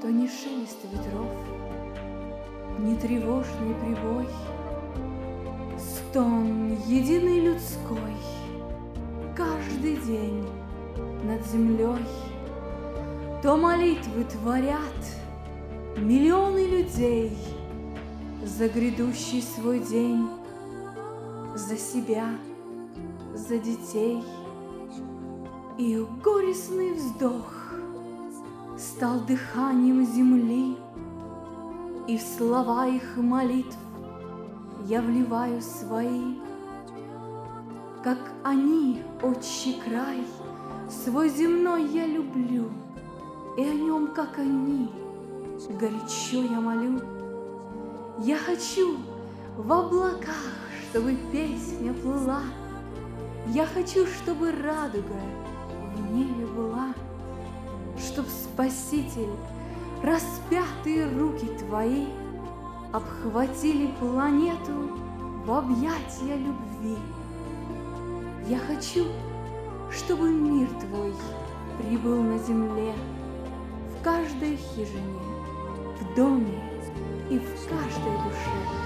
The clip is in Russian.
То не шелест ветров, не тревожный прибой, Стон единый людской каждый день над землей, То молитвы творят миллионы людей За грядущий свой день, за себя, за детей. И горестный вздох стал дыханием земли, И в слова их молитв я вливаю свои. Как они, отчий край, свой земной я люблю, И о нем, как они, горячо я молю. Я хочу в облаках, чтобы песня плыла, Я хочу, чтобы радуга Спаситель, распятые руки твои Обхватили планету в объятия любви. Я хочу, чтобы мир твой прибыл на земле, В каждой хижине, в доме и в каждой душе.